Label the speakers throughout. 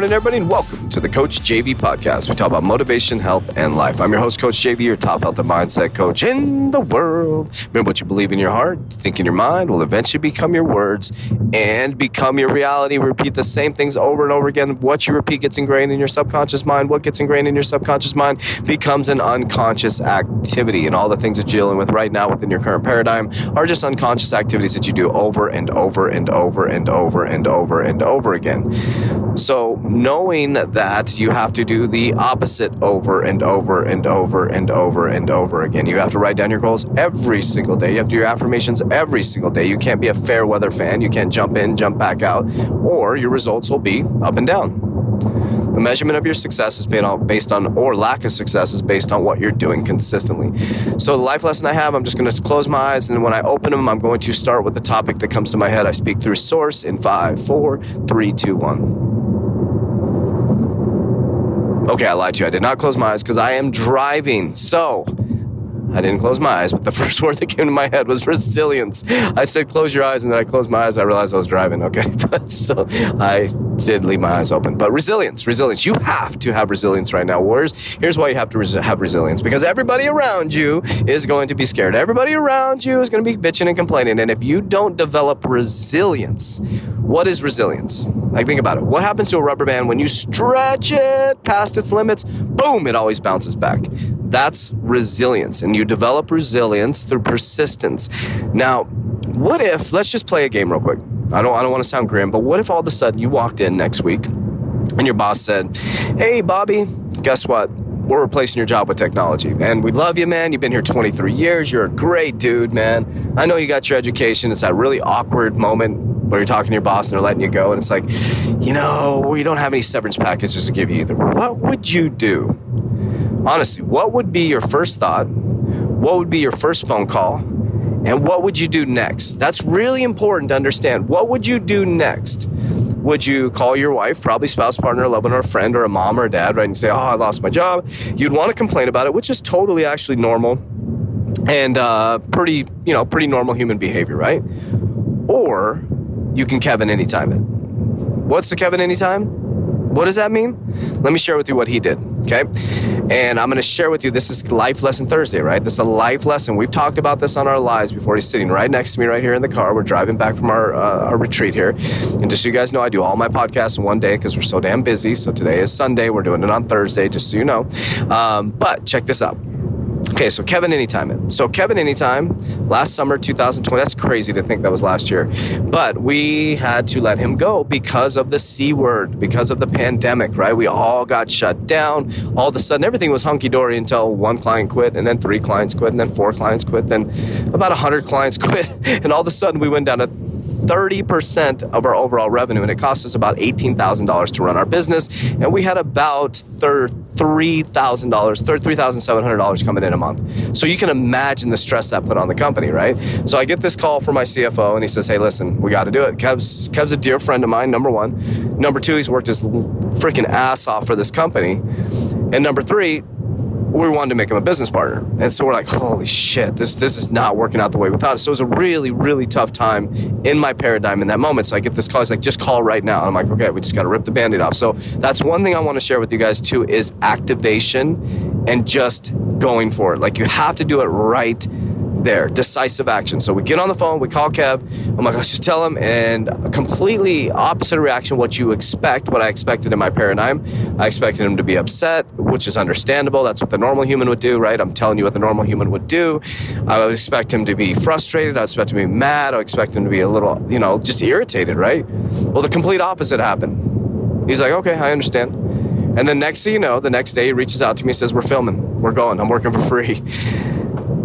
Speaker 1: morning, everybody, and welcome to the Coach JV podcast. We talk about motivation, health, and life. I'm your host, Coach JV, your top health and mindset coach in the world. Remember what you believe in your heart, think in your mind will eventually become your words and become your reality. Repeat the same things over and over again. What you repeat gets ingrained in your subconscious mind. What gets ingrained in your subconscious mind becomes an unconscious activity. And all the things that you're dealing with right now within your current paradigm are just unconscious activities that you do over and over and over and over and over and over and over again. So, knowing that you have to do the opposite over and over and over and over and over again, you have to write down your goals every single day. You have to do your affirmations every single day. You can't be a fair weather fan. You can't jump in, jump back out, or your results will be up and down. The measurement of your success is based on, or lack of success is based on what you're doing consistently. So, the life lesson I have, I'm just going to close my eyes, and when I open them, I'm going to start with the topic that comes to my head. I speak through source in five, four, three, two, one. Okay, I lied to you. I did not close my eyes because I am driving. So, I didn't close my eyes, but the first word that came to my head was resilience. I said, close your eyes, and then I closed my eyes. I realized I was driving. Okay. But so I did leave my eyes open. But resilience, resilience. You have to have resilience right now, warriors. Here's why you have to res- have resilience because everybody around you is going to be scared. Everybody around you is going to be bitching and complaining. And if you don't develop resilience, what is resilience? Like, think about it. What happens to a rubber band when you stretch it past its limits? Boom, it always bounces back. That's resilience. And you develop resilience through persistence. Now, what if, let's just play a game real quick. I don't, I don't want to sound grim, but what if all of a sudden you walked in next week and your boss said, Hey, Bobby, guess what? We're replacing your job with technology. And we love you, man. You've been here 23 years. You're a great dude, man. I know you got your education. It's that really awkward moment where you're talking to your boss and they're letting you go. And it's like, you know, we don't have any severance packages to give you either. What would you do? Honestly, what would be your first thought? What would be your first phone call? And what would you do next? That's really important to understand. What would you do next? Would you call your wife, probably spouse, partner, loved one, or a friend, or a mom or a dad, right, and say, "Oh, I lost my job"? You'd want to complain about it, which is totally actually normal and uh, pretty, you know, pretty normal human behavior, right? Or you can Kevin anytime it. What's the Kevin anytime? What does that mean? Let me share with you what he did, okay? And I'm going to share with you this is Life Lesson Thursday, right? This is a life lesson. We've talked about this on our lives before. He's sitting right next to me right here in the car. We're driving back from our, uh, our retreat here. And just so you guys know, I do all my podcasts in one day because we're so damn busy. So today is Sunday. We're doing it on Thursday, just so you know. Um, but check this out. Okay, so Kevin Anytime. So Kevin Anytime, last summer 2020. That's crazy to think that was last year, but we had to let him go because of the C word, because of the pandemic. Right? We all got shut down. All of a sudden, everything was hunky dory until one client quit, and then three clients quit, and then four clients quit, then about hundred clients quit, and all of a sudden we went down to 30% of our overall revenue, and it cost us about $18,000 to run our business. And we had about $3,000, $3,700 coming in a month. So you can imagine the stress that put on the company, right? So I get this call from my CFO, and he says, Hey, listen, we got to do it. Kev's, Kev's a dear friend of mine, number one. Number two, he's worked his freaking ass off for this company. And number three, we wanted to make him a business partner. And so we're like, holy shit, this this is not working out the way we thought. So it was a really, really tough time in my paradigm in that moment. So I get this call, he's like, just call right now. And I'm like, okay, we just gotta rip the band-aid off. So that's one thing I want to share with you guys too is activation and just going for it. Like you have to do it right there. Decisive action. So we get on the phone, we call Kev. I'm like, let's just tell him. And completely opposite reaction, what you expect, what I expected in my paradigm. I expected him to be upset, which is understandable. That's what the normal human would do, right? I'm telling you what the normal human would do. I would expect him to be frustrated. I expect him to be mad. I expect him to be a little, you know, just irritated, right? Well, the complete opposite happened. He's like, okay, I understand. And then next thing you know, the next day he reaches out to me, says, We're filming. We're going. I'm working for free.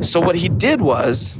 Speaker 1: So what he did was,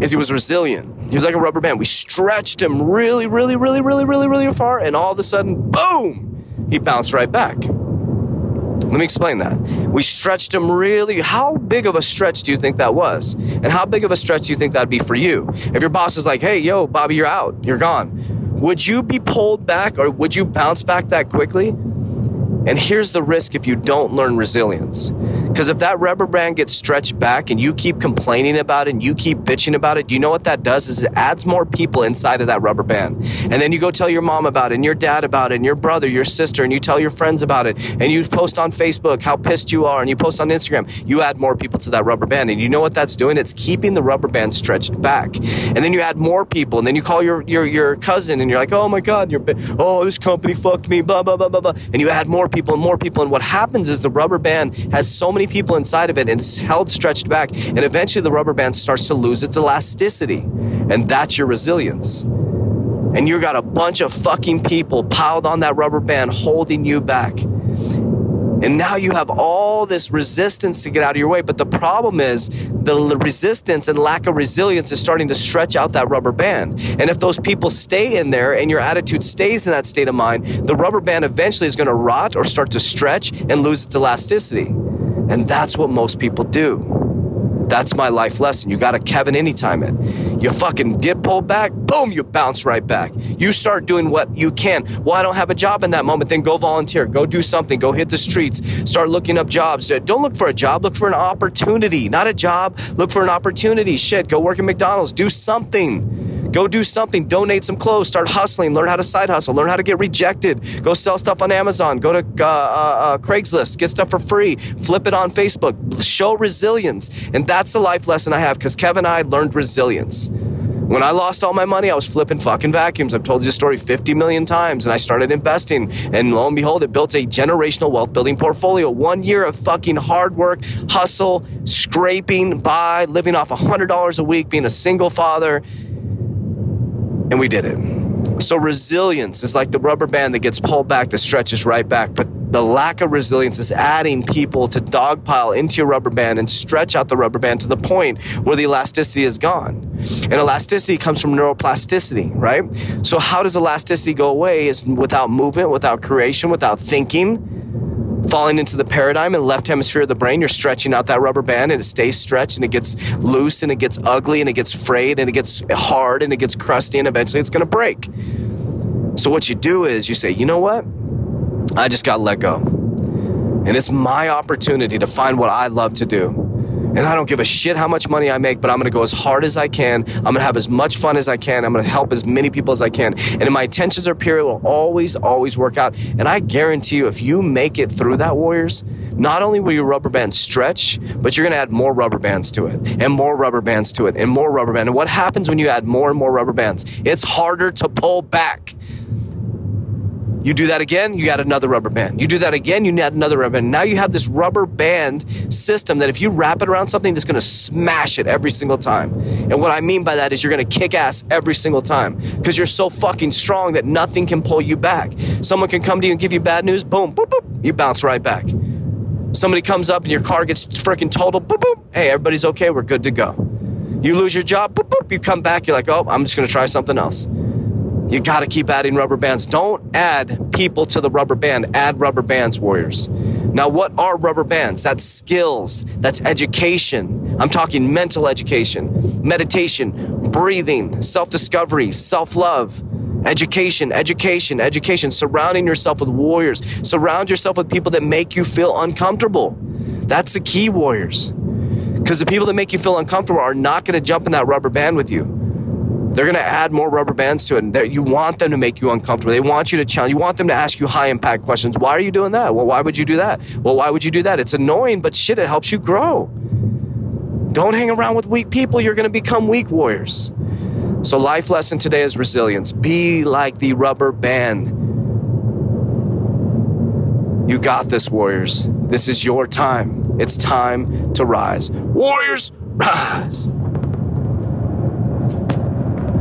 Speaker 1: is he was resilient. He was like a rubber band. We stretched him really, really, really, really, really, really far, and all of a sudden, boom, he bounced right back. Let me explain that. We stretched him really. How big of a stretch do you think that was? And how big of a stretch do you think that'd be for you? If your boss is like, hey, yo, Bobby, you're out, you're gone, would you be pulled back or would you bounce back that quickly? And here's the risk if you don't learn resilience. Because if that rubber band gets stretched back and you keep complaining about it and you keep bitching about it, you know what that does is it adds more people inside of that rubber band. And then you go tell your mom about it and your dad about it and your brother, your sister, and you tell your friends about it and you post on Facebook how pissed you are and you post on Instagram. You add more people to that rubber band. And you know what that's doing? It's keeping the rubber band stretched back. And then you add more people and then you call your your, your cousin and you're like, oh my God, you're, oh, this company fucked me, blah, blah, blah, blah, blah. And you add more people and more people. And what happens is the rubber band has so many people inside of it and it's held stretched back. And eventually the rubber band starts to lose its elasticity. And that's your resilience. And you've got a bunch of fucking people piled on that rubber band holding you back. And now you have all this resistance to get out of your way. But the problem is the resistance and lack of resilience is starting to stretch out that rubber band. And if those people stay in there and your attitude stays in that state of mind, the rubber band eventually is going to rot or start to stretch and lose its elasticity. And that's what most people do. That's my life lesson. You got to Kevin anytime it. You fucking get pulled back, boom, you bounce right back. You start doing what you can. Well, I don't have a job in that moment. Then go volunteer, go do something, go hit the streets, start looking up jobs. Don't look for a job, look for an opportunity. Not a job, look for an opportunity. Shit, go work at McDonald's, do something. Go do something, donate some clothes, start hustling, learn how to side hustle, learn how to get rejected, go sell stuff on Amazon, go to uh, uh, uh, Craigslist, get stuff for free, flip it on Facebook, show resilience. And that's the life lesson I have because Kevin and I learned resilience. When I lost all my money, I was flipping fucking vacuums. I've told you the story 50 million times and I started investing. And lo and behold, it built a generational wealth building portfolio. One year of fucking hard work, hustle, scraping by, living off $100 a week, being a single father and we did it. So resilience is like the rubber band that gets pulled back that stretches right back. But the lack of resilience is adding people to dogpile into your rubber band and stretch out the rubber band to the point where the elasticity is gone. And elasticity comes from neuroplasticity, right? So how does elasticity go away? Is without movement, without creation, without thinking falling into the paradigm in the left hemisphere of the brain, you're stretching out that rubber band and it stays stretched and it gets loose and it gets ugly and it gets frayed and it gets hard and it gets crusty and eventually it's going to break. So what you do is you say, you know what? I just got let go. And it's my opportunity to find what I love to do. And I don't give a shit how much money I make, but I'm gonna go as hard as I can. I'm gonna have as much fun as I can. I'm gonna help as many people as I can. And my intentions are pure, it will always, always work out. And I guarantee you, if you make it through that, Warriors, not only will your rubber band stretch, but you're gonna add more rubber bands to it, and more rubber bands to it, and more rubber band. And what happens when you add more and more rubber bands? It's harder to pull back. You do that again, you add another rubber band. You do that again, you add another rubber band. Now you have this rubber band system that if you wrap it around something, it's gonna smash it every single time. And what I mean by that is you're gonna kick ass every single time because you're so fucking strong that nothing can pull you back. Someone can come to you and give you bad news, boom, boop, boop, you bounce right back. Somebody comes up and your car gets freaking totaled, boop, boop, hey, everybody's okay, we're good to go. You lose your job, boop, boop, you come back, you're like, oh, I'm just gonna try something else. You got to keep adding rubber bands. Don't add people to the rubber band. Add rubber bands, warriors. Now, what are rubber bands? That's skills. That's education. I'm talking mental education, meditation, breathing, self discovery, self love, education, education, education. Surrounding yourself with warriors. Surround yourself with people that make you feel uncomfortable. That's the key, warriors. Because the people that make you feel uncomfortable are not going to jump in that rubber band with you. They're going to add more rubber bands to it. And you want them to make you uncomfortable. They want you to challenge. You want them to ask you high impact questions. Why are you doing that? Well, why would you do that? Well, why would you do that? It's annoying, but shit, it helps you grow. Don't hang around with weak people. You're going to become weak warriors. So, life lesson today is resilience. Be like the rubber band. You got this, warriors. This is your time. It's time to rise. Warriors, rise.